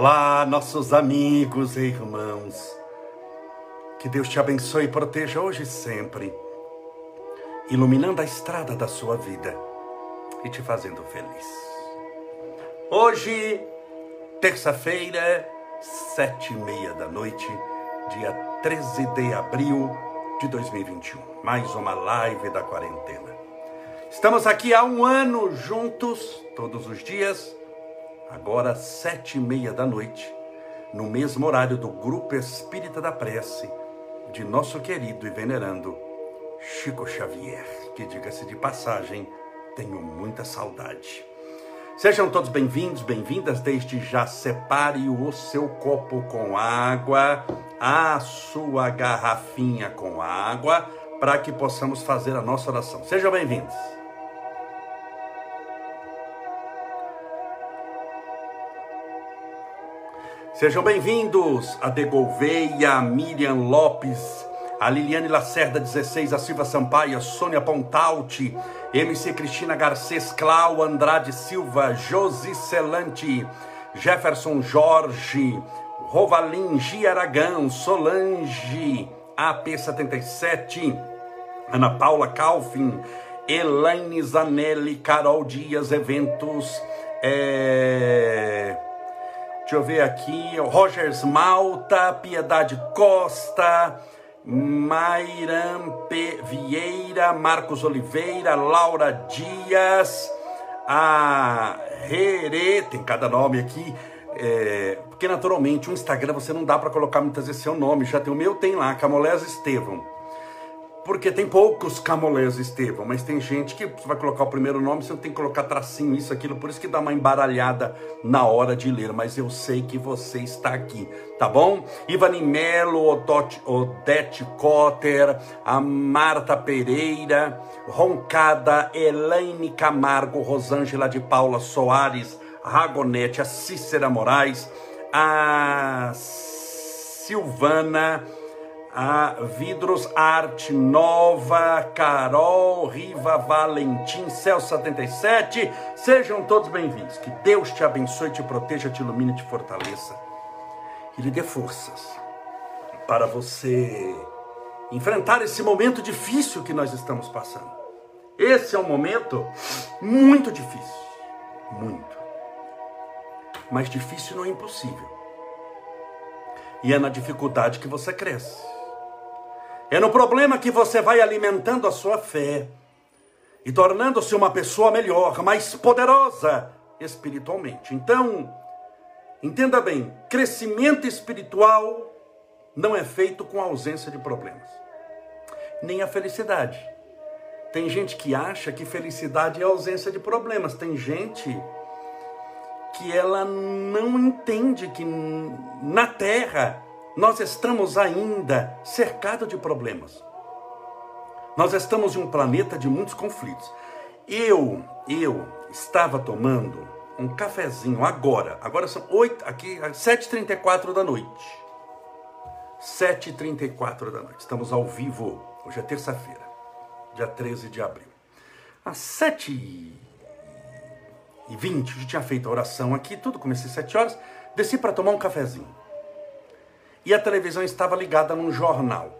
Olá, nossos amigos e irmãos. Que Deus te abençoe e proteja hoje e sempre, iluminando a estrada da sua vida e te fazendo feliz. Hoje, terça-feira, sete e meia da noite, dia 13 de abril de 2021. Mais uma live da quarentena. Estamos aqui há um ano juntos, todos os dias agora sete e meia da noite, no mesmo horário do Grupo Espírita da Prece, de nosso querido e venerando Chico Xavier, que diga-se de passagem, tenho muita saudade. Sejam todos bem-vindos, bem-vindas. Desde já separe o seu copo com água, a sua garrafinha com água, para que possamos fazer a nossa oração. Sejam bem-vindos. Sejam bem-vindos a Degolveia, a Miriam Lopes, a Liliane Lacerda 16, a Silva Sampaio, a Sônia Pontalti, MC Cristina Garcês, Clau Andrade Silva, Josi Celante, Jefferson Jorge, Rovalim Giaragão, Solange, AP77, Ana Paula Calfin, Elaine Zanelli, Carol Dias Eventos, é... Deixa eu ver aqui, Rogers Malta, Piedade Costa, Mairam P. Vieira, Marcos Oliveira, Laura Dias, a Rere, tem cada nome aqui, é, porque naturalmente o Instagram você não dá para colocar muitas vezes seu nome, já tem o meu, tem lá, Camolés Estevam porque tem poucos Camolés Estevão, mas tem gente que você vai colocar o primeiro nome, você tem que colocar tracinho, isso, aquilo, por isso que dá uma embaralhada na hora de ler, mas eu sei que você está aqui, tá bom? Ivani Melo, Odete Cotter, a Marta Pereira, Roncada, Elaine Camargo, Rosângela de Paula Soares, Ragonete, a Cícera Moraes, a Silvana a Vidros Arte Nova, Carol, Riva Valentim, Céu 77. Sejam todos bem-vindos. Que Deus te abençoe, te proteja, te ilumine, te fortaleça e lhe dê forças para você enfrentar esse momento difícil que nós estamos passando. Esse é um momento muito difícil, muito. Mas difícil não é impossível. E é na dificuldade que você cresce. É no problema que você vai alimentando a sua fé e tornando-se uma pessoa melhor, mais poderosa espiritualmente. Então, entenda bem: crescimento espiritual não é feito com a ausência de problemas, nem a felicidade. Tem gente que acha que felicidade é ausência de problemas. Tem gente que ela não entende que na terra nós estamos ainda cercados de problemas. Nós estamos em um planeta de muitos conflitos. Eu, eu estava tomando um cafezinho agora. Agora são 8, aqui, 7h34 da noite. 7h34 da noite. Estamos ao vivo. Hoje é terça-feira, dia 13 de abril. Às 7h20, eu tinha feito a oração aqui, tudo comecei às 7 horas. Desci para tomar um cafezinho e a televisão estava ligada num jornal.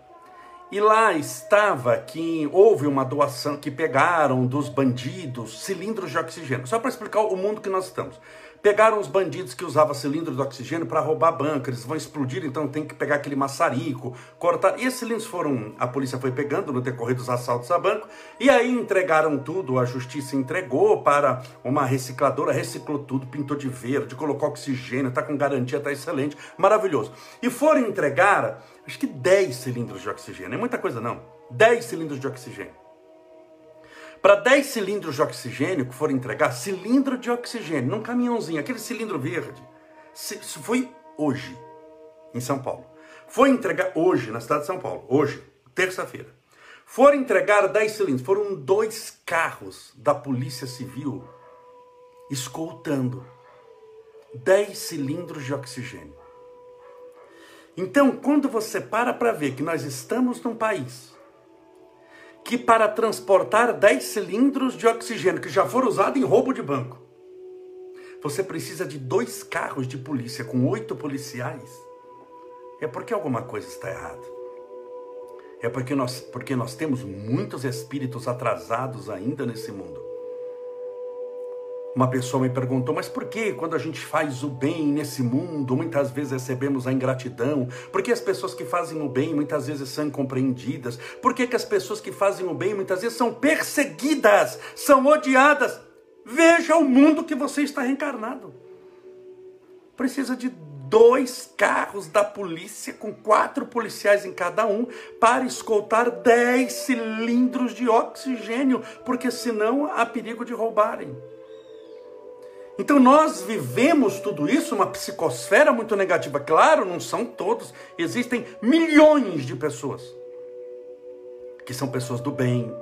E lá estava que houve uma doação que pegaram dos bandidos cilindros de oxigênio. Só para explicar o mundo que nós estamos. Pegaram os bandidos que usavam cilindros de oxigênio para roubar banco, eles vão explodir, então tem que pegar aquele maçarico, cortar. E esses cilindros foram, a polícia foi pegando no decorrer dos assaltos a banco, e aí entregaram tudo, a justiça entregou para uma recicladora, reciclou tudo, pintou de verde, colocou oxigênio, está com garantia, está excelente, maravilhoso. E foram entregar, acho que 10 cilindros de oxigênio, é muita coisa não, 10 cilindros de oxigênio. Para 10 cilindros de oxigênio que foram entregar, cilindro de oxigênio, num caminhãozinho, aquele cilindro verde. Isso foi hoje, em São Paulo. Foi entregar hoje, na cidade de São Paulo, hoje, terça-feira. Foram entregar 10 cilindros, foram dois carros da Polícia Civil escoltando 10 cilindros de oxigênio. Então, quando você para para ver que nós estamos num país que para transportar 10 cilindros de oxigênio que já foram usados em roubo de banco, você precisa de dois carros de polícia com oito policiais, é porque alguma coisa está errada. É porque nós, porque nós temos muitos espíritos atrasados ainda nesse mundo. Uma pessoa me perguntou, mas por que quando a gente faz o bem nesse mundo, muitas vezes recebemos a ingratidão? Por que as pessoas que fazem o bem muitas vezes são incompreendidas? Por que, que as pessoas que fazem o bem muitas vezes são perseguidas, são odiadas? Veja o mundo que você está reencarnado. Precisa de dois carros da polícia, com quatro policiais em cada um, para escoltar dez cilindros de oxigênio, porque senão há perigo de roubarem. Então nós vivemos tudo isso, uma psicosfera muito negativa. Claro, não são todos, existem milhões de pessoas que são pessoas do bem,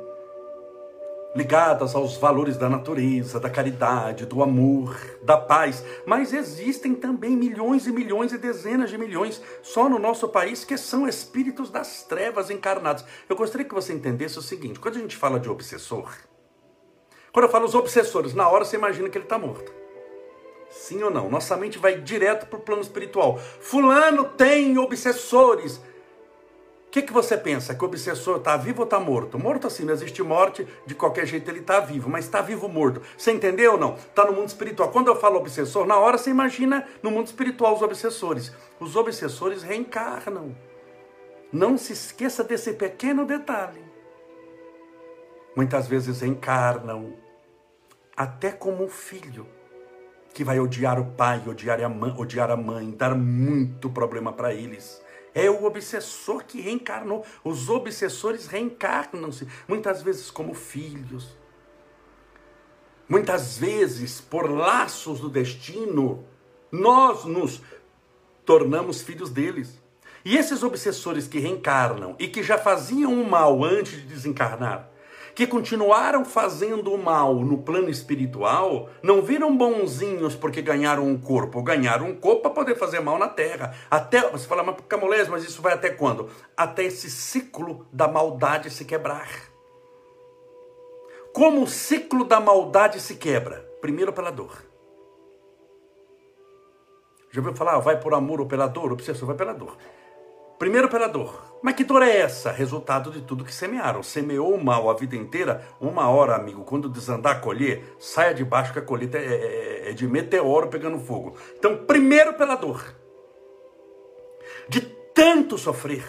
ligadas aos valores da natureza, da caridade, do amor, da paz. Mas existem também milhões e milhões e dezenas de milhões só no nosso país que são espíritos das trevas encarnados. Eu gostaria que você entendesse o seguinte: quando a gente fala de obsessor, quando eu falo os obsessores, na hora você imagina que ele está morto. Sim ou não? Nossa mente vai direto para o plano espiritual. Fulano tem obsessores que, que você pensa? Que o obsessor está vivo ou está morto? Morto assim, não existe morte, de qualquer jeito ele está vivo, mas está vivo ou morto. Você entendeu ou não? Está no mundo espiritual. Quando eu falo obsessor, na hora você imagina no mundo espiritual os obsessores. Os obsessores reencarnam. Não se esqueça desse pequeno detalhe. Muitas vezes reencarnam até como um filho que vai odiar o pai, odiar a mãe, odiar a mãe dar muito problema para eles é o obsessor que reencarnou. Os obsessores reencarnam-se, muitas vezes como filhos. Muitas vezes, por laços do destino, nós nos tornamos filhos deles. E esses obsessores que reencarnam e que já faziam o mal antes de desencarnar, que continuaram fazendo o mal no plano espiritual, não viram bonzinhos porque ganharam um corpo, ganharam um corpo para poder fazer mal na terra. Até você fala, mas Camolés, mas isso vai até quando? Até esse ciclo da maldade se quebrar. Como o ciclo da maldade se quebra? Primeiro pela dor. Já ouviu falar, vai por amor ou pela dor? O obsessor vai pela dor. Primeiro pela dor. Mas que dor é essa? Resultado de tudo que semearam. Semeou o mal a vida inteira, uma hora, amigo, quando desandar a colher, saia de baixo que a colheita é, é, é, é de meteoro pegando fogo. Então, primeiro pela dor. De tanto sofrer,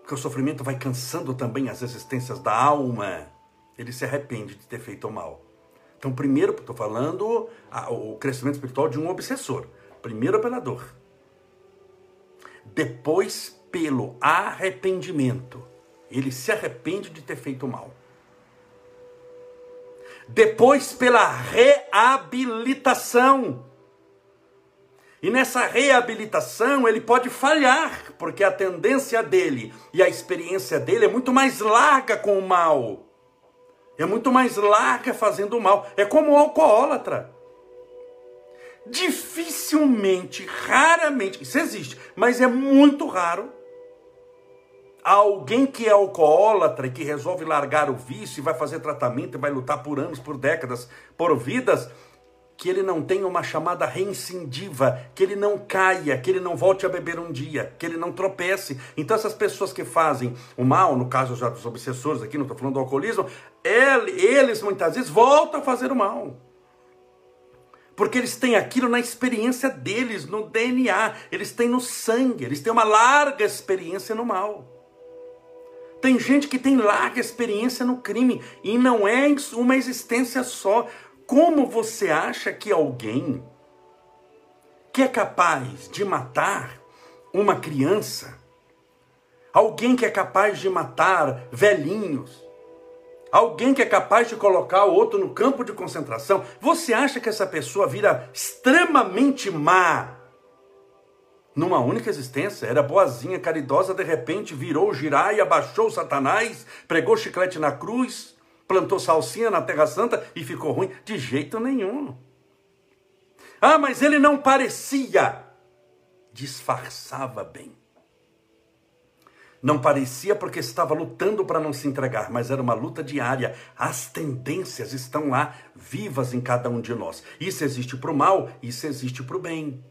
porque o sofrimento vai cansando também as existências da alma, ele se arrepende de ter feito o mal. Então, primeiro, estou falando a, o crescimento espiritual de um obsessor. Primeiro pela dor depois pelo arrependimento. Ele se arrepende de ter feito mal. Depois pela reabilitação. E nessa reabilitação ele pode falhar, porque a tendência dele e a experiência dele é muito mais larga com o mal. É muito mais larga fazendo o mal. É como o alcoólatra dificilmente, raramente, isso existe, mas é muito raro, alguém que é alcoólatra e que resolve largar o vício e vai fazer tratamento e vai lutar por anos, por décadas, por vidas, que ele não tenha uma chamada reincindiva, que ele não caia, que ele não volte a beber um dia, que ele não tropece. Então essas pessoas que fazem o mal, no caso já dos obsessores aqui, não estou falando do alcoolismo, eles muitas vezes voltam a fazer o mal porque eles têm aquilo na experiência deles, no DNA, eles têm no sangue, eles têm uma larga experiência no mal. Tem gente que tem larga experiência no crime e não é uma existência só. Como você acha que alguém que é capaz de matar uma criança, alguém que é capaz de matar velhinhos, Alguém que é capaz de colocar o outro no campo de concentração. Você acha que essa pessoa vira extremamente má numa única existência? Era boazinha, caridosa, de repente virou girai, abaixou Satanás, pregou chiclete na cruz, plantou salsinha na Terra Santa e ficou ruim? De jeito nenhum. Ah, mas ele não parecia. Disfarçava bem. Não parecia porque estava lutando para não se entregar, mas era uma luta diária. As tendências estão lá, vivas em cada um de nós. Isso existe para o mal, isso existe para o bem.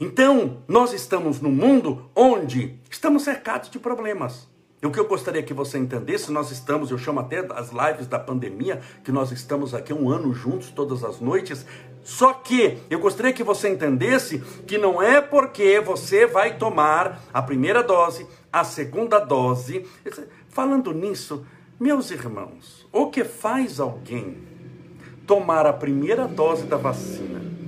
Então, nós estamos num mundo onde estamos cercados de problemas. E o que eu gostaria que você entendesse, nós estamos, eu chamo até as lives da pandemia, que nós estamos aqui um ano juntos, todas as noites. Só que eu gostaria que você entendesse que não é porque você vai tomar a primeira dose, a segunda dose. Falando nisso, meus irmãos, o que faz alguém tomar a primeira dose da vacina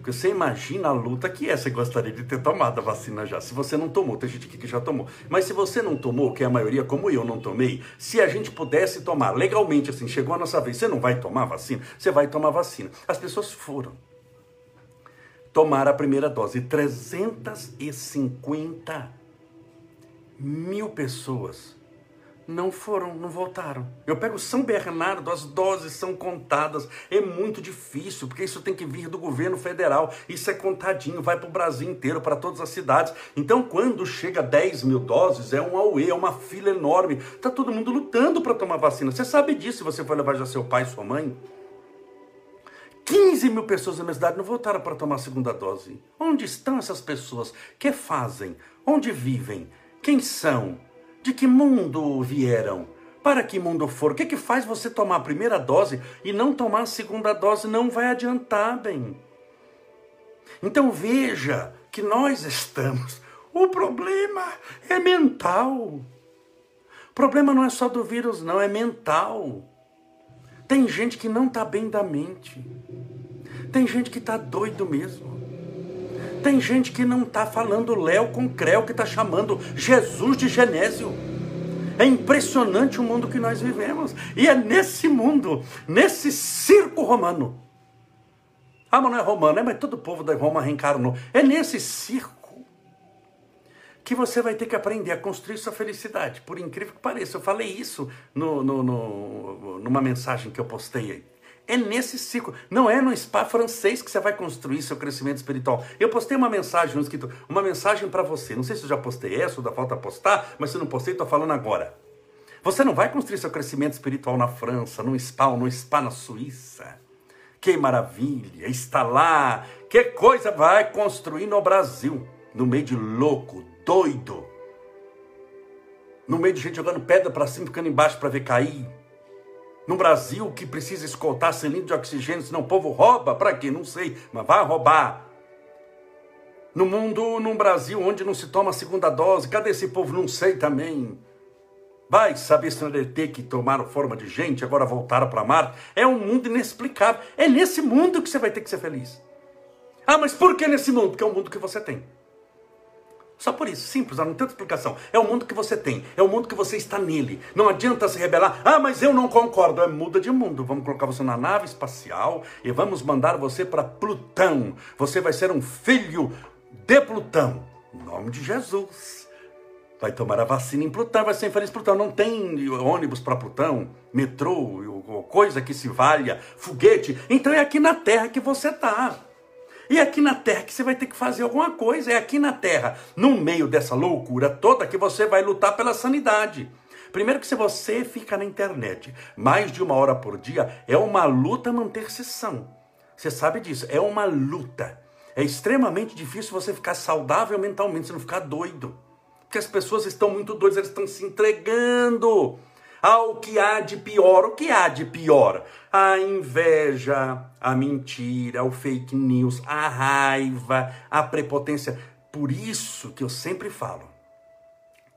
porque você imagina a luta que é. Você gostaria de ter tomado a vacina já. Se você não tomou, tem gente aqui que já tomou. Mas se você não tomou, que é a maioria, como eu, não tomei, se a gente pudesse tomar legalmente, assim, chegou a nossa vez, você não vai tomar vacina? Você vai tomar vacina. As pessoas foram tomar a primeira dose. 350 mil pessoas não foram, não voltaram. Eu pego São Bernardo, as doses são contadas. É muito difícil, porque isso tem que vir do governo federal. Isso é contadinho, vai para o Brasil inteiro, para todas as cidades. Então, quando chega 10 mil doses, é um auê, é uma fila enorme. Está todo mundo lutando para tomar vacina. Você sabe disso se você for levar já seu pai, sua mãe? 15 mil pessoas na minha cidade não voltaram para tomar a segunda dose. Onde estão essas pessoas? que fazem? Onde vivem? Quem são? De que mundo vieram? Para que mundo for? O que, que faz você tomar a primeira dose e não tomar a segunda dose? Não vai adiantar, bem. Então veja que nós estamos. O problema é mental. O problema não é só do vírus, não, é mental. Tem gente que não está bem da mente. Tem gente que está doido mesmo. Tem gente que não está falando Léo com Creu, que está chamando Jesus de Genésio. É impressionante o mundo que nós vivemos. E é nesse mundo, nesse circo romano. Ah, mas não é romano, é, mas todo o povo da Roma reencarnou. É nesse circo que você vai ter que aprender a construir sua felicidade. Por incrível que pareça, eu falei isso no, no, no, numa mensagem que eu postei aí. É nesse ciclo. Não é no spa francês que você vai construir seu crescimento espiritual. Eu postei uma mensagem no escrito, uma mensagem para você. Não sei se eu já postei essa ou da falta postar, mas se não postei, estou falando agora. Você não vai construir seu crescimento espiritual na França, no spa ou no spa na Suíça. Que maravilha, está lá. Que coisa vai construir no Brasil, no meio de louco, doido. No meio de gente jogando pedra para cima, ficando embaixo para ver cair no Brasil que precisa escoltar cilindro de oxigênio, senão o povo rouba, para quê? Não sei, mas vai roubar. No mundo, num Brasil onde não se toma a segunda dose, cadê esse povo? Não sei também. Vai saber se não é ter que tomar forma de gente, agora voltaram para Marte. É um mundo inexplicável. É nesse mundo que você vai ter que ser feliz. Ah, mas por que nesse mundo? Porque é o mundo que você tem. Só por isso, simples, não tem explicação. É o mundo que você tem, é o mundo que você está nele. Não adianta se rebelar. Ah, mas eu não concordo. É muda de mundo. Vamos colocar você na nave espacial e vamos mandar você para Plutão. Você vai ser um filho de Plutão. Em nome de Jesus. Vai tomar a vacina em Plutão, vai ser infeliz Plutão. Não tem ônibus para Plutão, metrô, coisa que se valha, foguete. Então é aqui na Terra que você está. E aqui na terra que você vai ter que fazer alguma coisa. É aqui na terra, no meio dessa loucura toda, que você vai lutar pela sanidade. Primeiro que se você fica na internet mais de uma hora por dia, é uma luta manter-se são. Você sabe disso, é uma luta. É extremamente difícil você ficar saudável mentalmente, você não ficar doido. Porque as pessoas estão muito doidas, elas estão se entregando ao que há de pior. O que há de pior? A inveja, a mentira, o fake news, a raiva, a prepotência. Por isso que eu sempre falo.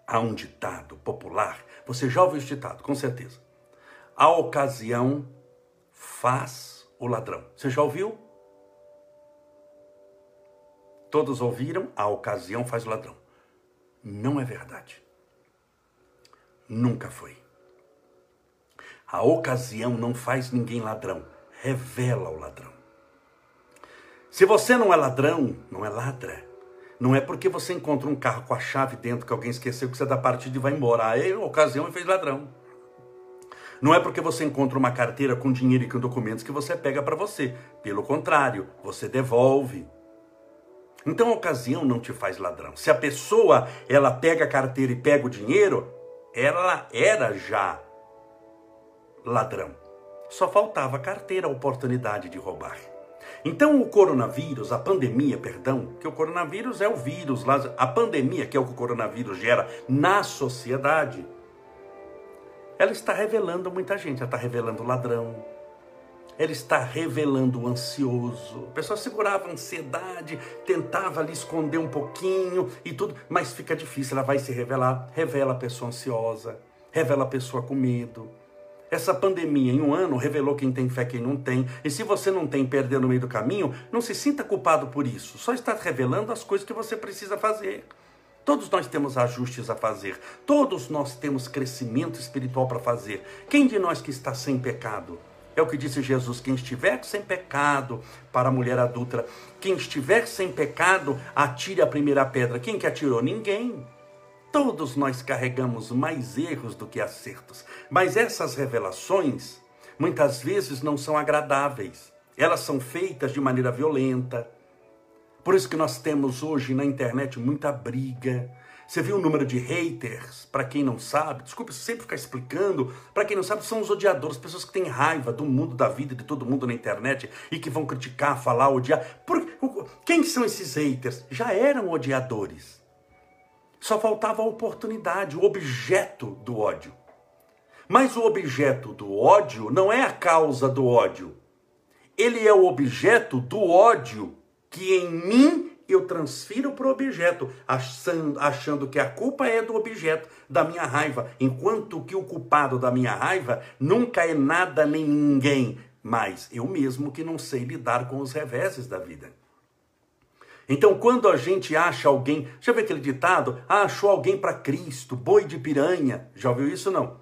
Há um ditado popular, você já ouviu esse ditado, com certeza. A ocasião faz o ladrão. Você já ouviu? Todos ouviram? A ocasião faz o ladrão. Não é verdade. Nunca foi. A ocasião não faz ninguém ladrão, revela o ladrão. Se você não é ladrão, não é ladra. Não é porque você encontra um carro com a chave dentro que alguém esqueceu que você dá partida e vai embora. Aí, a ocasião, fez ladrão. Não é porque você encontra uma carteira com dinheiro e com documentos que você pega para você. Pelo contrário, você devolve. Então a ocasião não te faz ladrão. Se a pessoa ela pega a carteira e pega o dinheiro, ela era já ladrão. Só faltava carteira, a oportunidade de roubar. Então o coronavírus, a pandemia, perdão, que o coronavírus é o vírus, a pandemia, que é o que o coronavírus gera na sociedade, ela está revelando muita gente, ela está revelando ladrão, ela está revelando o ansioso. A pessoa segurava a ansiedade, tentava ali esconder um pouquinho e tudo, mas fica difícil, ela vai se revelar. Revela a pessoa ansiosa, revela a pessoa com medo. Essa pandemia em um ano revelou quem tem fé, quem não tem. E se você não tem, perder no meio do caminho, não se sinta culpado por isso. Só está revelando as coisas que você precisa fazer. Todos nós temos ajustes a fazer. Todos nós temos crescimento espiritual para fazer. Quem de nós que está sem pecado? É o que disse Jesus: quem estiver sem pecado, para a mulher adulta, quem estiver sem pecado, atire a primeira pedra. Quem que atirou? Ninguém. Todos nós carregamos mais erros do que acertos. Mas essas revelações, muitas vezes, não são agradáveis. Elas são feitas de maneira violenta. Por isso que nós temos hoje na internet muita briga, você viu o número de haters? Para quem não sabe, desculpe sempre ficar explicando. Para quem não sabe, são os odiadores, pessoas que têm raiva do mundo, da vida, de todo mundo na internet e que vão criticar, falar, odiar. Por... Quem são esses haters? Já eram odiadores. Só faltava a oportunidade, o objeto do ódio. Mas o objeto do ódio não é a causa do ódio. Ele é o objeto do ódio que em mim eu transfiro para o objeto, achando, que a culpa é do objeto da minha raiva, enquanto que o culpado da minha raiva nunca é nada nem ninguém, mas eu mesmo que não sei lidar com os reveses da vida. Então, quando a gente acha alguém, já viu aquele ditado? Ah, achou alguém para Cristo, boi de piranha. Já ouviu isso não?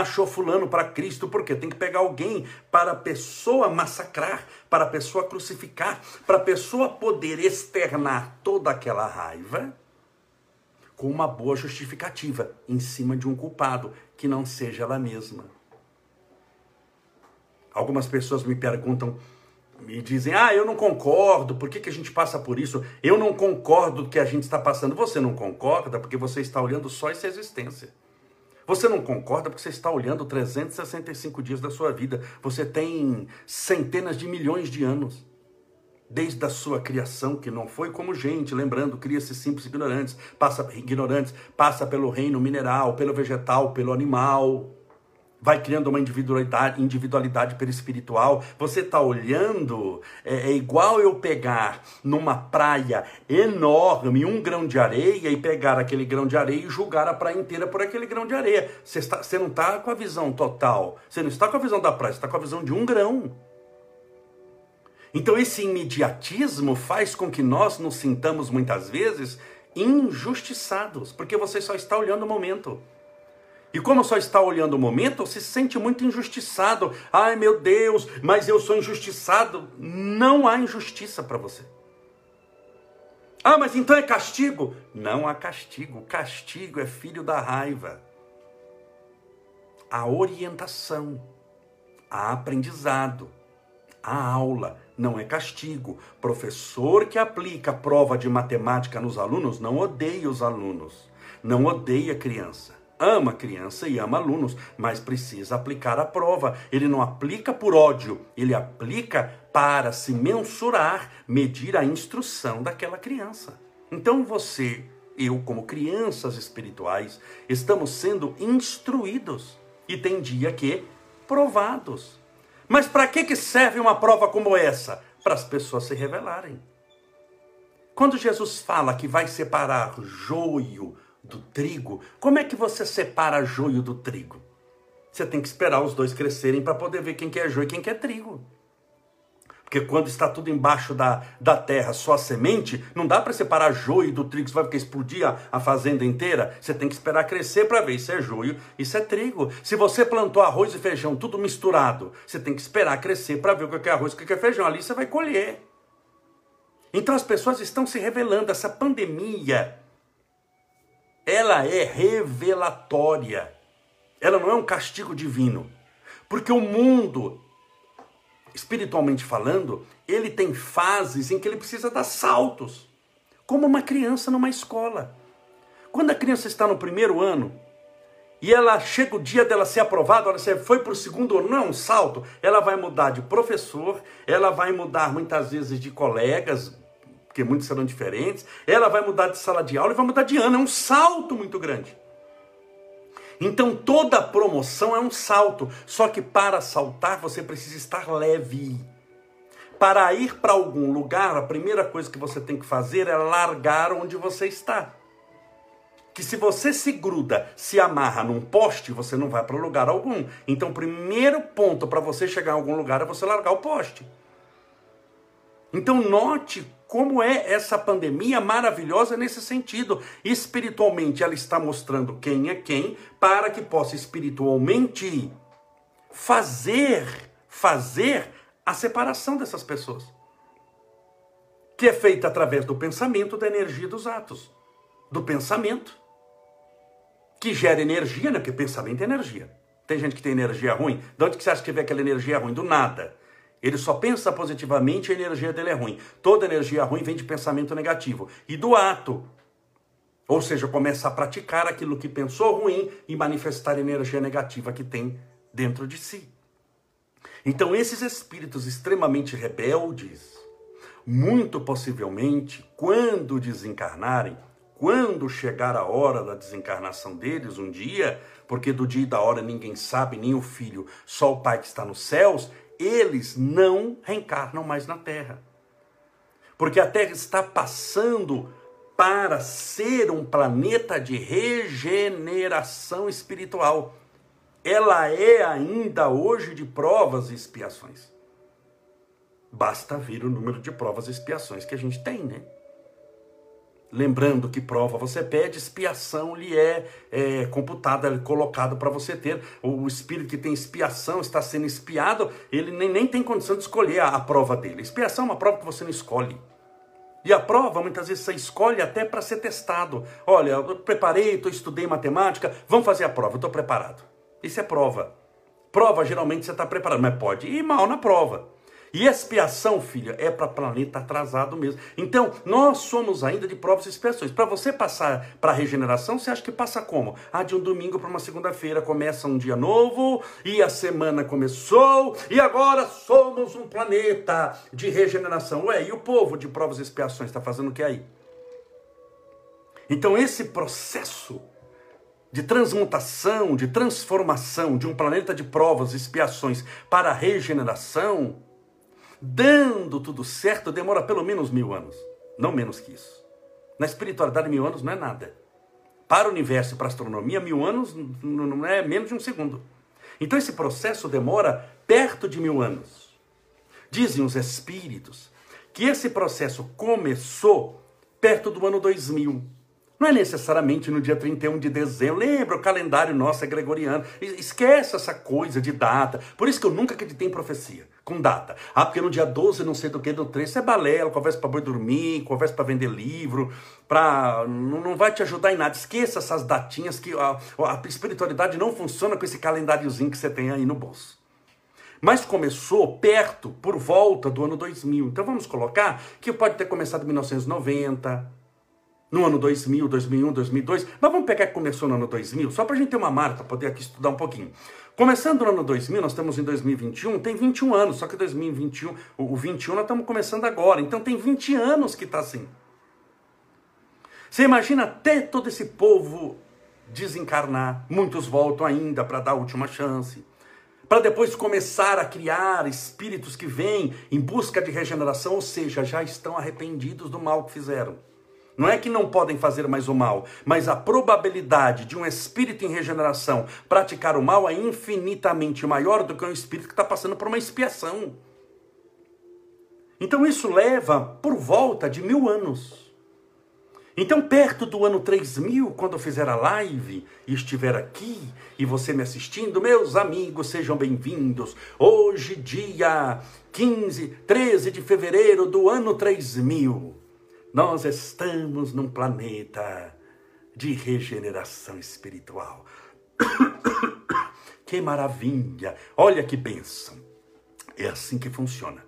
Achou fulano para Cristo, porque tem que pegar alguém para a pessoa massacrar, para a pessoa crucificar, para a pessoa poder externar toda aquela raiva com uma boa justificativa em cima de um culpado que não seja ela mesma. Algumas pessoas me perguntam, me dizem: Ah, eu não concordo, por que, que a gente passa por isso? Eu não concordo que a gente está passando. Você não concorda porque você está olhando só essa existência. Você não concorda porque você está olhando 365 dias da sua vida. Você tem centenas de milhões de anos. Desde a sua criação, que não foi como gente, lembrando, cria-se simples ignorantes, passa ignorantes, passa pelo reino mineral, pelo vegetal, pelo animal vai criando uma individualidade, individualidade perispiritual. Você está olhando, é, é, igual eu pegar numa praia enorme um grão de areia e pegar aquele grão de areia e julgar a praia inteira por aquele grão de areia. Você, você não está com a visão total, você não está com a visão da praia, você está com a visão de um grão. Então esse imediatismo faz com que nós nos sintamos muitas vezes injustiçados, porque você só está olhando o momento. E como só está olhando o momento, se sente muito injustiçado. Ai meu Deus, mas eu sou injustiçado. Não há injustiça para você. Ah, mas então é castigo? Não há castigo. Castigo é filho da raiva. A orientação, a aprendizado, a aula não é castigo. Professor que aplica prova de matemática nos alunos não odeia os alunos, não odeia a criança ama criança e ama alunos, mas precisa aplicar a prova. Ele não aplica por ódio, ele aplica para se mensurar, medir a instrução daquela criança. Então você, eu, como crianças espirituais, estamos sendo instruídos e tem dia que provados. Mas para que, que serve uma prova como essa? Para as pessoas se revelarem. Quando Jesus fala que vai separar joio do trigo, como é que você separa joio do trigo? Você tem que esperar os dois crescerem para poder ver quem que é joio e quem que é trigo. Porque quando está tudo embaixo da, da terra, só a semente, não dá para separar joio do trigo, você vai ficar explodir a, a fazenda inteira. Você tem que esperar crescer para ver se é joio, isso é trigo. Se você plantou arroz e feijão tudo misturado, você tem que esperar crescer para ver o que é arroz e o que é feijão. Ali você vai colher. Então as pessoas estão se revelando, essa pandemia ela é revelatória. Ela não é um castigo divino. Porque o mundo, espiritualmente falando, ele tem fases em que ele precisa dar saltos. como uma criança numa escola. Quando a criança está no primeiro ano, e ela chega o dia dela ser aprovada, ela foi para o segundo ano, não é um salto, ela vai mudar de professor, ela vai mudar muitas vezes de colegas, porque muitos serão diferentes, ela vai mudar de sala de aula e vai mudar de ano, é um salto muito grande. Então toda promoção é um salto, só que para saltar você precisa estar leve. Para ir para algum lugar, a primeira coisa que você tem que fazer é largar onde você está que se você se gruda, se amarra num poste, você não vai para lugar algum. Então, o primeiro ponto para você chegar a algum lugar é você largar o poste. Então, note como é essa pandemia maravilhosa nesse sentido. Espiritualmente, ela está mostrando quem é quem, para que possa espiritualmente fazer, fazer a separação dessas pessoas. Que é feita através do pensamento, da energia dos atos. Do pensamento que gera energia, né? Porque pensamento é energia. Tem gente que tem energia ruim. De onde que você acha que vem aquela energia ruim? Do nada. Ele só pensa positivamente e a energia dele é ruim. Toda energia ruim vem de pensamento negativo. E do ato. Ou seja, começa a praticar aquilo que pensou ruim e manifestar a energia negativa que tem dentro de si. Então, esses espíritos extremamente rebeldes, muito possivelmente, quando desencarnarem, quando chegar a hora da desencarnação deles, um dia, porque do dia e da hora ninguém sabe, nem o filho, só o pai que está nos céus, eles não reencarnam mais na terra. Porque a terra está passando para ser um planeta de regeneração espiritual. Ela é ainda hoje de provas e expiações. Basta ver o número de provas e expiações que a gente tem, né? Lembrando que prova você pede, expiação lhe é, é computada, é colocado para você ter. O espírito que tem expiação está sendo espiado, ele nem, nem tem condição de escolher a, a prova dele. Expiação é uma prova que você não escolhe. E a prova, muitas vezes, você escolhe até para ser testado. Olha, eu preparei, eu estudei matemática, vamos fazer a prova, eu estou preparado. Isso é prova. Prova, geralmente, você está preparado, mas pode ir mal na prova. E expiação, filha, é para planeta atrasado mesmo. Então, nós somos ainda de provas e expiações. Para você passar para a regeneração, você acha que passa como? Ah, de um domingo para uma segunda-feira começa um dia novo, e a semana começou, e agora somos um planeta de regeneração. Ué, e o povo de provas e expiações está fazendo o que aí? Então, esse processo de transmutação, de transformação de um planeta de provas e expiações para a regeneração, dando tudo certo, demora pelo menos mil anos. Não menos que isso. Na espiritualidade, mil anos não é nada. Para o universo e para a astronomia, mil anos não é menos de um segundo. Então esse processo demora perto de mil anos. Dizem os espíritos que esse processo começou perto do ano 2000. Não é necessariamente no dia 31 de dezembro. Lembra, o calendário nosso é gregoriano. Esquece essa coisa de data. Por isso que eu nunca acreditei em profecia com data. Ah, porque no dia 12, não sei do que, do 13, isso é balela, conversa para boi dormir, conversa para vender livro, pra, não, não vai te ajudar em nada. Esqueça essas datinhas que a, a espiritualidade não funciona com esse calendáriozinho que você tem aí no bolso. Mas começou perto, por volta do ano 2000. Então vamos colocar que pode ter começado em 1990, no ano 2000, 2001, 2002. Mas vamos pegar que começou no ano 2000, só para a gente ter uma marca, poder aqui estudar um pouquinho. Começando no ano 2000, nós estamos em 2021, tem 21 anos, só que 2021, o 21 nós estamos começando agora, então tem 20 anos que está assim. Você imagina até todo esse povo desencarnar, muitos voltam ainda para dar a última chance, para depois começar a criar espíritos que vêm em busca de regeneração, ou seja, já estão arrependidos do mal que fizeram. Não é que não podem fazer mais o mal, mas a probabilidade de um espírito em regeneração praticar o mal é infinitamente maior do que um espírito que está passando por uma expiação. Então isso leva por volta de mil anos. Então, perto do ano 3000, quando eu fizer a live e estiver aqui e você me assistindo, meus amigos, sejam bem-vindos. Hoje, dia 15, 13 de fevereiro do ano 3000. Nós estamos num planeta de regeneração espiritual. que maravilha! Olha que bênção! É assim que funciona.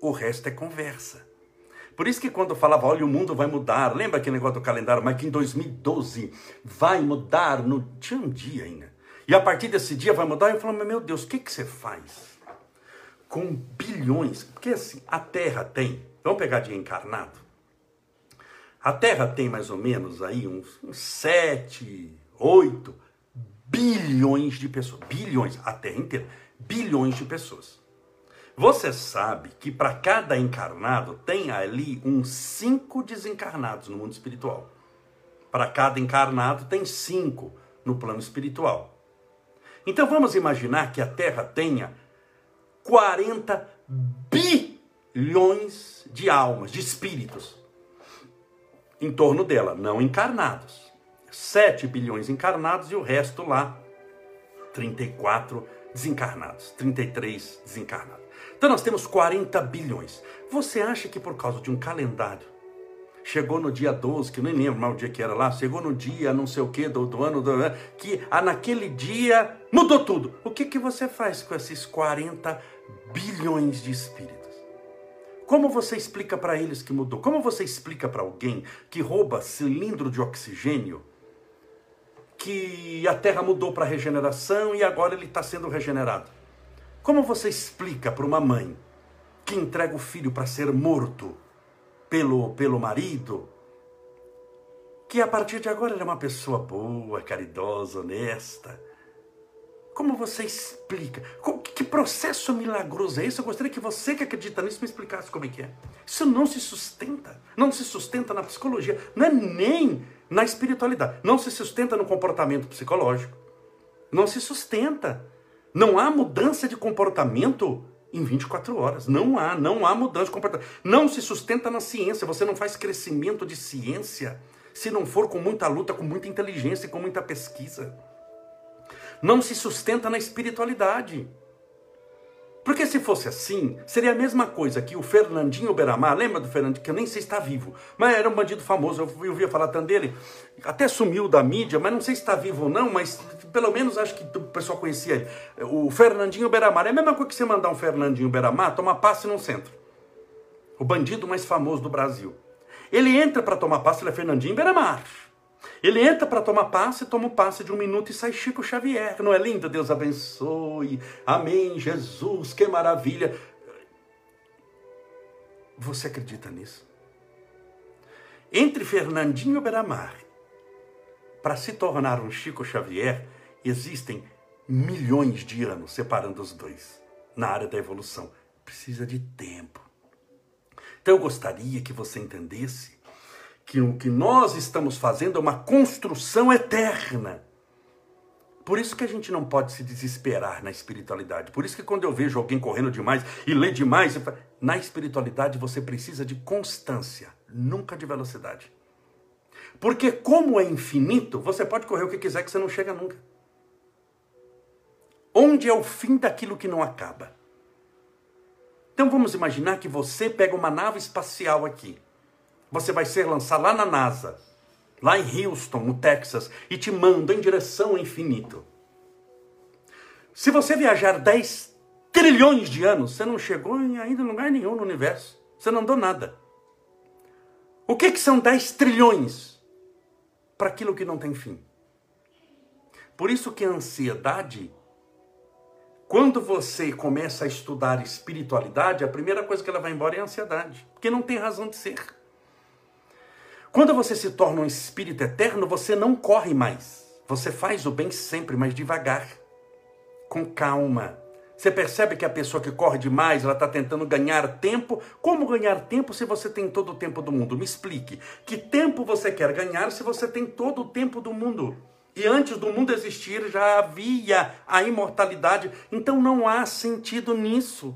O resto é conversa. Por isso que quando eu falava, olha, o mundo vai mudar, lembra aquele negócio do calendário, mas que em 2012 vai mudar, no, tinha um dia ainda. E a partir desse dia vai mudar, eu falo, meu Deus, o que, que você faz com bilhões? Porque assim, a Terra tem, vamos pegar de encarnado, a Terra tem mais ou menos aí uns, uns 7, 8 bilhões de pessoas. Bilhões, a Terra inteira. Bilhões de pessoas. Você sabe que para cada encarnado tem ali uns cinco desencarnados no mundo espiritual. Para cada encarnado tem cinco no plano espiritual. Então vamos imaginar que a Terra tenha 40 bilhões de almas, de espíritos em torno dela, não encarnados. 7 bilhões encarnados e o resto lá, 34 desencarnados, 33 desencarnados. Então nós temos 40 bilhões. Você acha que por causa de um calendário, chegou no dia 12, que nem lembro mais o dia que era lá, chegou no dia não sei o que do, do ano, do, que ah, naquele dia mudou tudo. O que, que você faz com esses 40 bilhões de espíritos? Como você explica para eles que mudou? Como você explica para alguém que rouba cilindro de oxigênio que a Terra mudou para regeneração e agora ele está sendo regenerado? Como você explica para uma mãe que entrega o filho para ser morto pelo, pelo marido que a partir de agora ele é uma pessoa boa, caridosa, honesta? Como você explica? Que processo milagroso é esse? Eu gostaria que você que acredita nisso me explicasse como é que é. Isso não se sustenta. Não se sustenta na psicologia. Não é nem na espiritualidade. Não se sustenta no comportamento psicológico. Não se sustenta. Não há mudança de comportamento em 24 horas. Não há, não há mudança de comportamento. Não se sustenta na ciência. Você não faz crescimento de ciência se não for com muita luta, com muita inteligência e com muita pesquisa não se sustenta na espiritualidade. Porque se fosse assim, seria a mesma coisa que o Fernandinho Beramar, lembra do Fernandinho, que eu nem sei se está vivo, mas era um bandido famoso, eu ouvia falar tanto dele, até sumiu da mídia, mas não sei se está vivo ou não, mas pelo menos acho que o pessoal conhecia ele. O Fernandinho Beramar, é a mesma coisa que você mandar um Fernandinho Beramar tomar passe no centro. O bandido mais famoso do Brasil. Ele entra para tomar passe, ele é Fernandinho Beramar. Ele entra para tomar passe, toma o passe de um minuto e sai Chico Xavier. Não é lindo? Deus abençoe. Amém, Jesus, que maravilha. Você acredita nisso? Entre Fernandinho Beramar para se tornar um Chico Xavier, existem milhões de anos separando os dois na área da evolução. Precisa de tempo. Então eu gostaria que você entendesse que o que nós estamos fazendo é uma construção eterna. Por isso que a gente não pode se desesperar na espiritualidade. Por isso que quando eu vejo alguém correndo demais e lê demais, falo, na espiritualidade você precisa de constância, nunca de velocidade. Porque como é infinito, você pode correr o que quiser que você não chega nunca. Onde é o fim daquilo que não acaba? Então vamos imaginar que você pega uma nave espacial aqui você vai ser lançado lá na NASA, lá em Houston, no Texas, e te manda em direção ao infinito. Se você viajar 10 trilhões de anos, você não chegou em ainda lugar nenhum no universo. Você não andou nada. O que, que são 10 trilhões para aquilo que não tem fim? Por isso que a ansiedade, quando você começa a estudar espiritualidade, a primeira coisa que ela vai embora é a ansiedade, porque não tem razão de ser. Quando você se torna um espírito eterno, você não corre mais. Você faz o bem sempre, mas devagar, com calma. Você percebe que a pessoa que corre demais, ela está tentando ganhar tempo. Como ganhar tempo se você tem todo o tempo do mundo? Me explique. Que tempo você quer ganhar se você tem todo o tempo do mundo? E antes do mundo existir já havia a imortalidade. Então não há sentido nisso.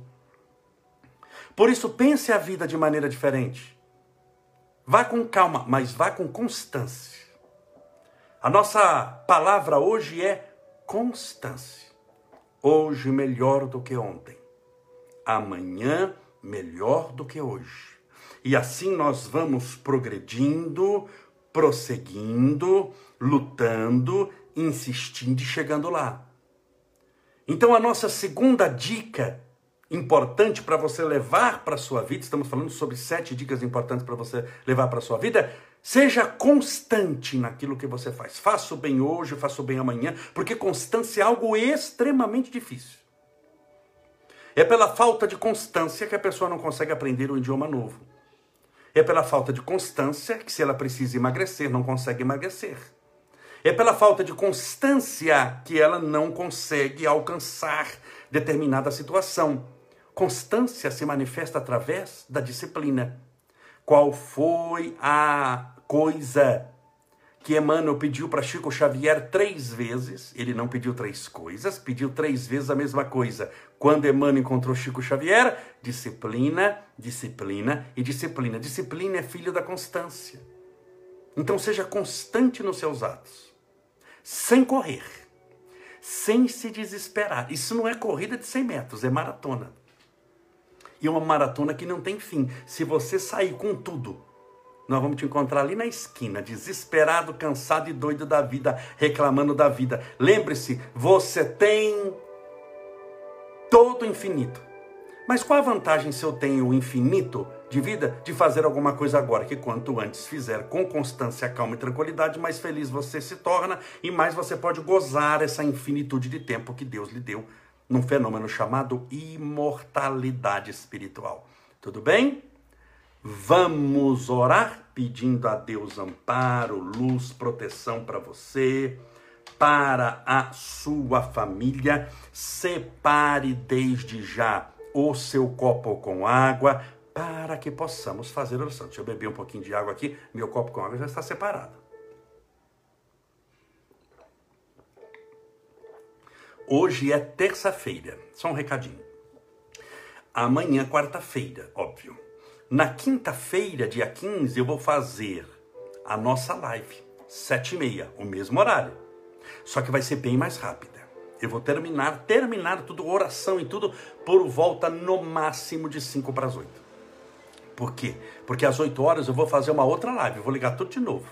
Por isso, pense a vida de maneira diferente. Vá com calma, mas vá com constância. A nossa palavra hoje é constância. Hoje melhor do que ontem. Amanhã melhor do que hoje. E assim nós vamos progredindo, prosseguindo, lutando, insistindo e chegando lá. Então a nossa segunda dica importante para você levar para a sua vida, estamos falando sobre sete dicas importantes para você levar para a sua vida, seja constante naquilo que você faz. Faça o bem hoje, faça o bem amanhã, porque constância é algo extremamente difícil. É pela falta de constância que a pessoa não consegue aprender um idioma novo. É pela falta de constância que, se ela precisa emagrecer, não consegue emagrecer. É pela falta de constância que ela não consegue alcançar determinada situação. Constância se manifesta através da disciplina. Qual foi a coisa que Emmanuel pediu para Chico Xavier três vezes? Ele não pediu três coisas, pediu três vezes a mesma coisa. Quando Emmanuel encontrou Chico Xavier, disciplina, disciplina e disciplina. Disciplina é filho da constância. Então seja constante nos seus atos, sem correr, sem se desesperar. Isso não é corrida de 100 metros, é maratona e uma maratona que não tem fim. Se você sair com tudo, nós vamos te encontrar ali na esquina, desesperado, cansado e doido da vida, reclamando da vida. Lembre-se, você tem todo o infinito. Mas qual a vantagem se eu tenho o infinito de vida de fazer alguma coisa agora? Que quanto antes fizer com constância, calma e tranquilidade, mais feliz você se torna e mais você pode gozar essa infinitude de tempo que Deus lhe deu num fenômeno chamado imortalidade espiritual. Tudo bem? Vamos orar pedindo a Deus amparo, luz, proteção para você, para a sua família. Separe desde já o seu copo com água para que possamos fazer oração. Deixa eu beber um pouquinho de água aqui. Meu copo com água já está separado. Hoje é terça-feira, só um recadinho. Amanhã, quarta-feira, óbvio. Na quinta-feira, dia 15, eu vou fazer a nossa live, sete e meia, o mesmo horário. Só que vai ser bem mais rápida. Eu vou terminar, terminar tudo, oração e tudo, por volta no máximo de 5 para as 8. Por quê? Porque às 8 horas eu vou fazer uma outra live, eu vou ligar tudo de novo.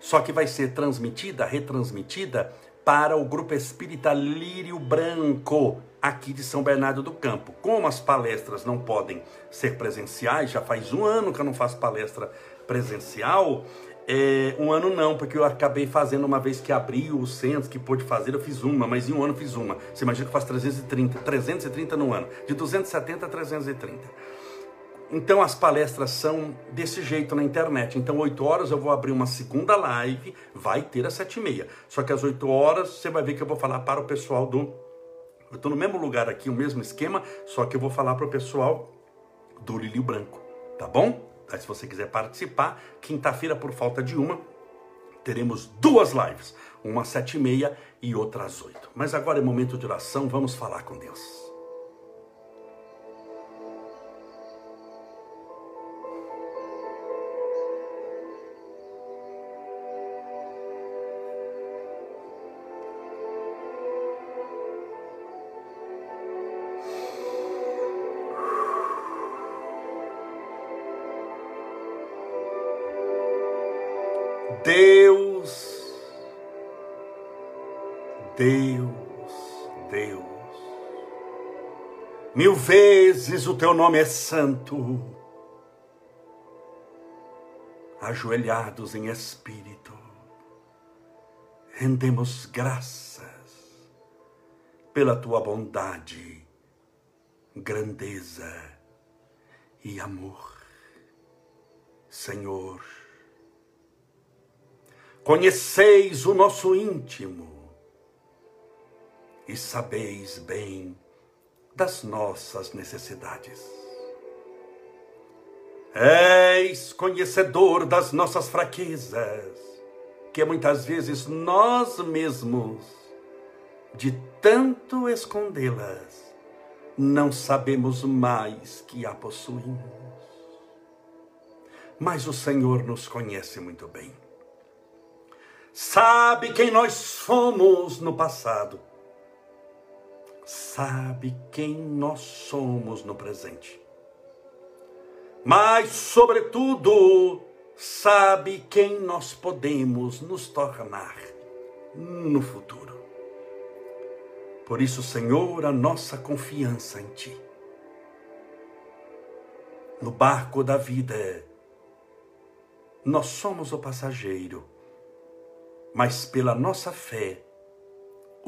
Só que vai ser transmitida, retransmitida para o Grupo Espírita Lírio Branco, aqui de São Bernardo do Campo. Como as palestras não podem ser presenciais, já faz um ano que eu não faço palestra presencial, é, um ano não, porque eu acabei fazendo uma vez que abriu o centro, que pôde fazer, eu fiz uma, mas em um ano fiz uma. Você imagina que eu faço 330, 330 no ano, de 270 a 330. Então as palestras são desse jeito na internet. Então, 8 horas eu vou abrir uma segunda live, vai ter às 7 e meia. Só que às 8 horas você vai ver que eu vou falar para o pessoal do. Eu estou no mesmo lugar aqui, o mesmo esquema, só que eu vou falar para o pessoal do Lírio Branco, tá bom? Aí, se você quiser participar, quinta-feira, por falta de uma, teremos duas lives. Uma às 7 e meia e outra às 8. Mas agora é momento de oração, vamos falar com. Deus, mil vezes o teu nome é santo, ajoelhados em espírito, rendemos graças pela tua bondade, grandeza e amor, Senhor Conheceis o nosso íntimo e sabeis bem das nossas necessidades. Eis conhecedor das nossas fraquezas, que muitas vezes nós mesmos, de tanto escondê-las, não sabemos mais que a possuímos. Mas o Senhor nos conhece muito bem sabe quem nós somos no passado, sabe quem nós somos no presente, mas, sobretudo, sabe quem nós podemos nos tornar no futuro. Por isso, Senhor, a nossa confiança em Ti. no barco da vida, nós somos o passageiro, mas pela nossa fé,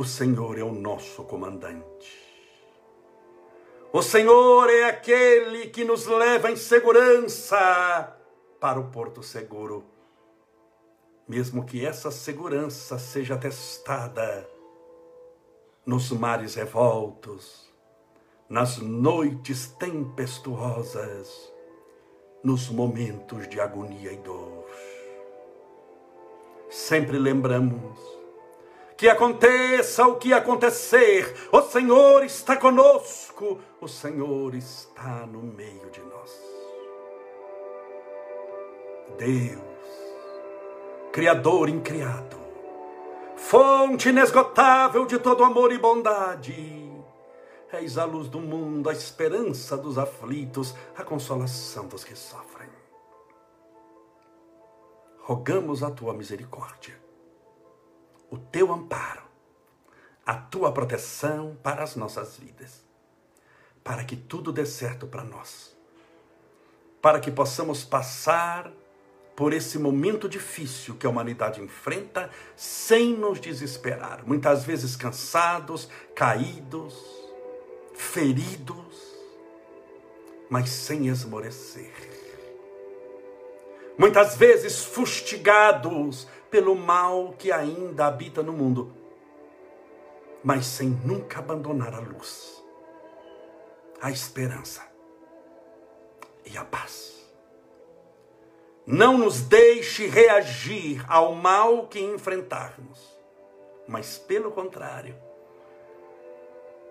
o Senhor é o nosso comandante. O Senhor é aquele que nos leva em segurança para o porto seguro. Mesmo que essa segurança seja testada nos mares revoltos, nas noites tempestuosas, nos momentos de agonia e dor. Sempre lembramos que aconteça o que acontecer, o Senhor está conosco, o Senhor está no meio de nós. Deus, Criador incriado, fonte inesgotável de todo amor e bondade, És a luz do mundo, a esperança dos aflitos, a consolação dos que sofrem. Rogamos a tua misericórdia, o teu amparo, a tua proteção para as nossas vidas, para que tudo dê certo para nós, para que possamos passar por esse momento difícil que a humanidade enfrenta sem nos desesperar, muitas vezes cansados, caídos, feridos, mas sem esmorecer. Muitas vezes fustigados pelo mal que ainda habita no mundo, mas sem nunca abandonar a luz, a esperança e a paz. Não nos deixe reagir ao mal que enfrentarmos, mas pelo contrário,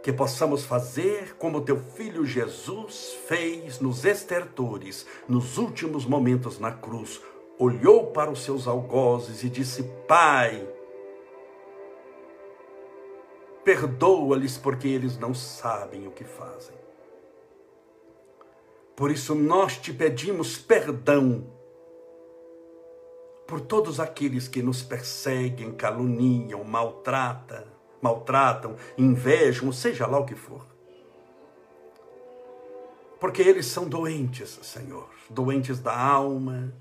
que possamos fazer como teu filho Jesus fez nos estertores, nos últimos momentos na cruz. Olhou para os seus algozes e disse: Pai, perdoa-lhes porque eles não sabem o que fazem. Por isso nós te pedimos perdão por todos aqueles que nos perseguem, caluniam, maltratam maltratam, invejam, seja lá o que for. Porque eles são doentes, Senhor, doentes da alma,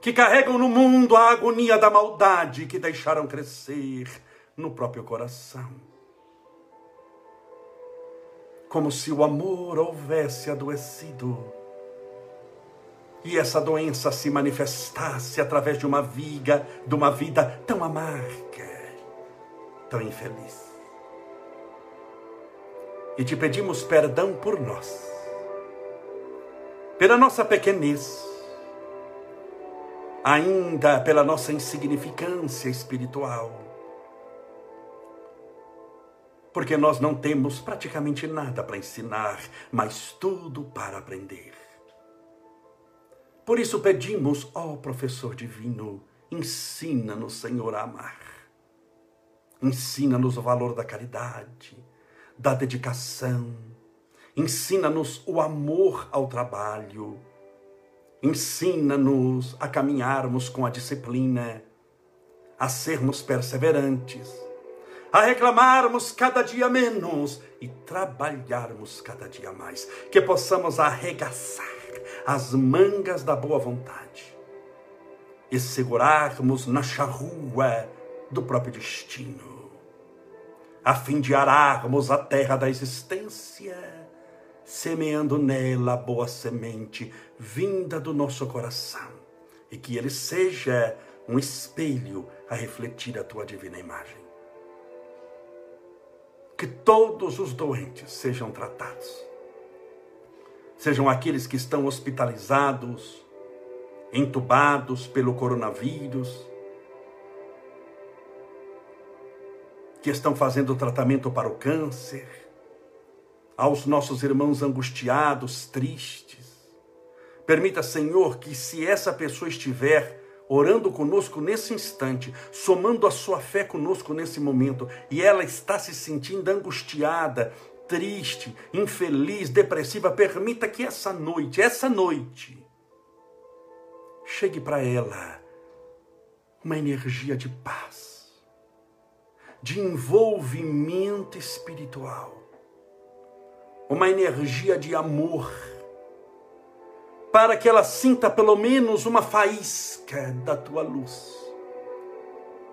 que carregam no mundo a agonia da maldade que deixaram crescer no próprio coração. Como se o amor houvesse adoecido e essa doença se manifestasse através de uma viga, de uma vida tão amarga tão infeliz. E te pedimos perdão por nós, pela nossa pequenez, ainda pela nossa insignificância espiritual, porque nós não temos praticamente nada para ensinar, mas tudo para aprender. Por isso pedimos, ó professor divino, ensina-nos, Senhor, a amar. Ensina-nos o valor da caridade, da dedicação. Ensina-nos o amor ao trabalho. Ensina-nos a caminharmos com a disciplina, a sermos perseverantes, a reclamarmos cada dia menos e trabalharmos cada dia mais. Que possamos arregaçar as mangas da boa vontade e segurarmos na charrua do próprio destino, a fim de ararmos a terra da existência, semeando nela boa semente vinda do nosso coração, e que ele seja um espelho a refletir a tua divina imagem. Que todos os doentes sejam tratados, sejam aqueles que estão hospitalizados, entubados pelo coronavírus, que estão fazendo tratamento para o câncer, aos nossos irmãos angustiados, tristes. Permita, Senhor, que se essa pessoa estiver orando conosco nesse instante, somando a sua fé conosco nesse momento, e ela está se sentindo angustiada, triste, infeliz, depressiva, permita que essa noite, essa noite, chegue para ela uma energia de paz de envolvimento espiritual, uma energia de amor, para que ela sinta pelo menos uma faísca da tua luz.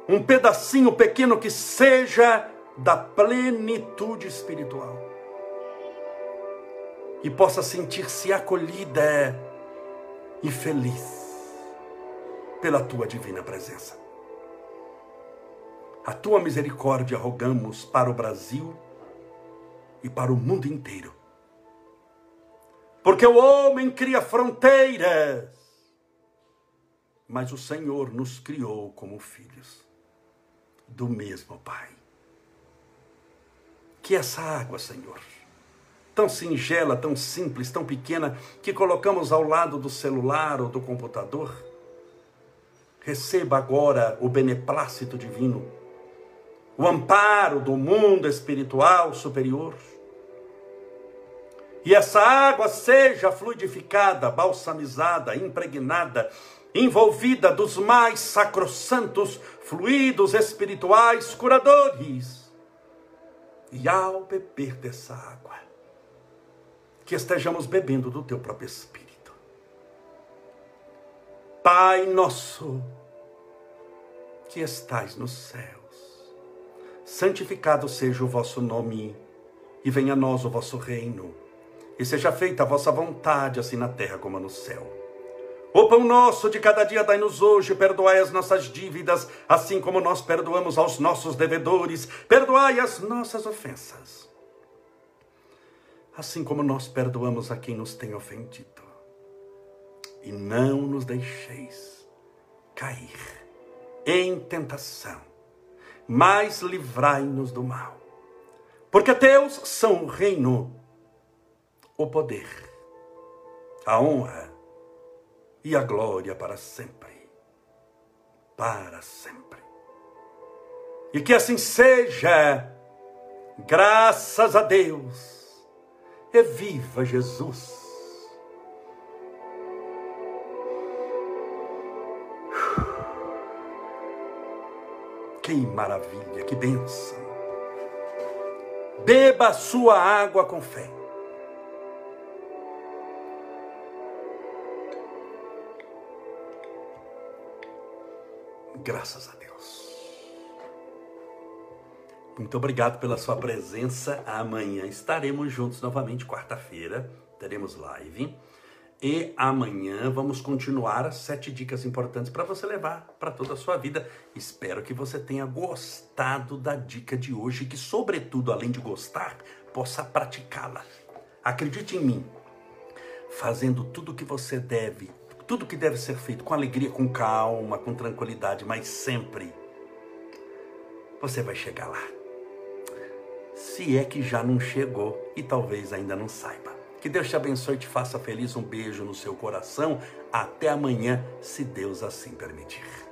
Um pedacinho pequeno que seja da plenitude espiritual. E possa sentir-se acolhida e feliz pela tua divina presença. A tua misericórdia rogamos para o Brasil e para o mundo inteiro. Porque o homem cria fronteiras, mas o Senhor nos criou como filhos do mesmo Pai. Que essa água, Senhor, tão singela, tão simples, tão pequena, que colocamos ao lado do celular ou do computador, receba agora o beneplácito divino, o amparo do mundo espiritual superior. E essa água seja fluidificada, balsamizada, impregnada, envolvida dos mais sacrossantos fluidos espirituais curadores. E ao beber dessa água, que estejamos bebendo do teu próprio Espírito. Pai nosso, que estais nos céus, santificado seja o vosso nome, e venha a nós o vosso reino, e seja feita a vossa vontade, assim na terra como no céu. O pão nosso de cada dia dai-nos hoje, perdoai as nossas dívidas, assim como nós perdoamos aos nossos devedores, perdoai as nossas ofensas, assim como nós perdoamos a quem nos tem ofendido. E não nos deixeis cair em tentação, mas livrai-nos do mal. Porque teus são o reino, o poder, a honra e a glória para sempre. Para sempre. E que assim seja, graças a Deus, e viva Jesus. Que maravilha, que bênção. Beba sua água com fé. Graças a Deus. Muito obrigado pela sua presença. Amanhã estaremos juntos novamente, quarta-feira, teremos live. E amanhã vamos continuar as sete dicas importantes para você levar para toda a sua vida. Espero que você tenha gostado da dica de hoje e que, sobretudo, além de gostar, possa praticá-la. Acredite em mim, fazendo tudo o que você deve, tudo que deve ser feito com alegria, com calma, com tranquilidade, mas sempre você vai chegar lá. Se é que já não chegou e talvez ainda não saiba. Que Deus te abençoe e te faça feliz. Um beijo no seu coração. Até amanhã, se Deus assim permitir.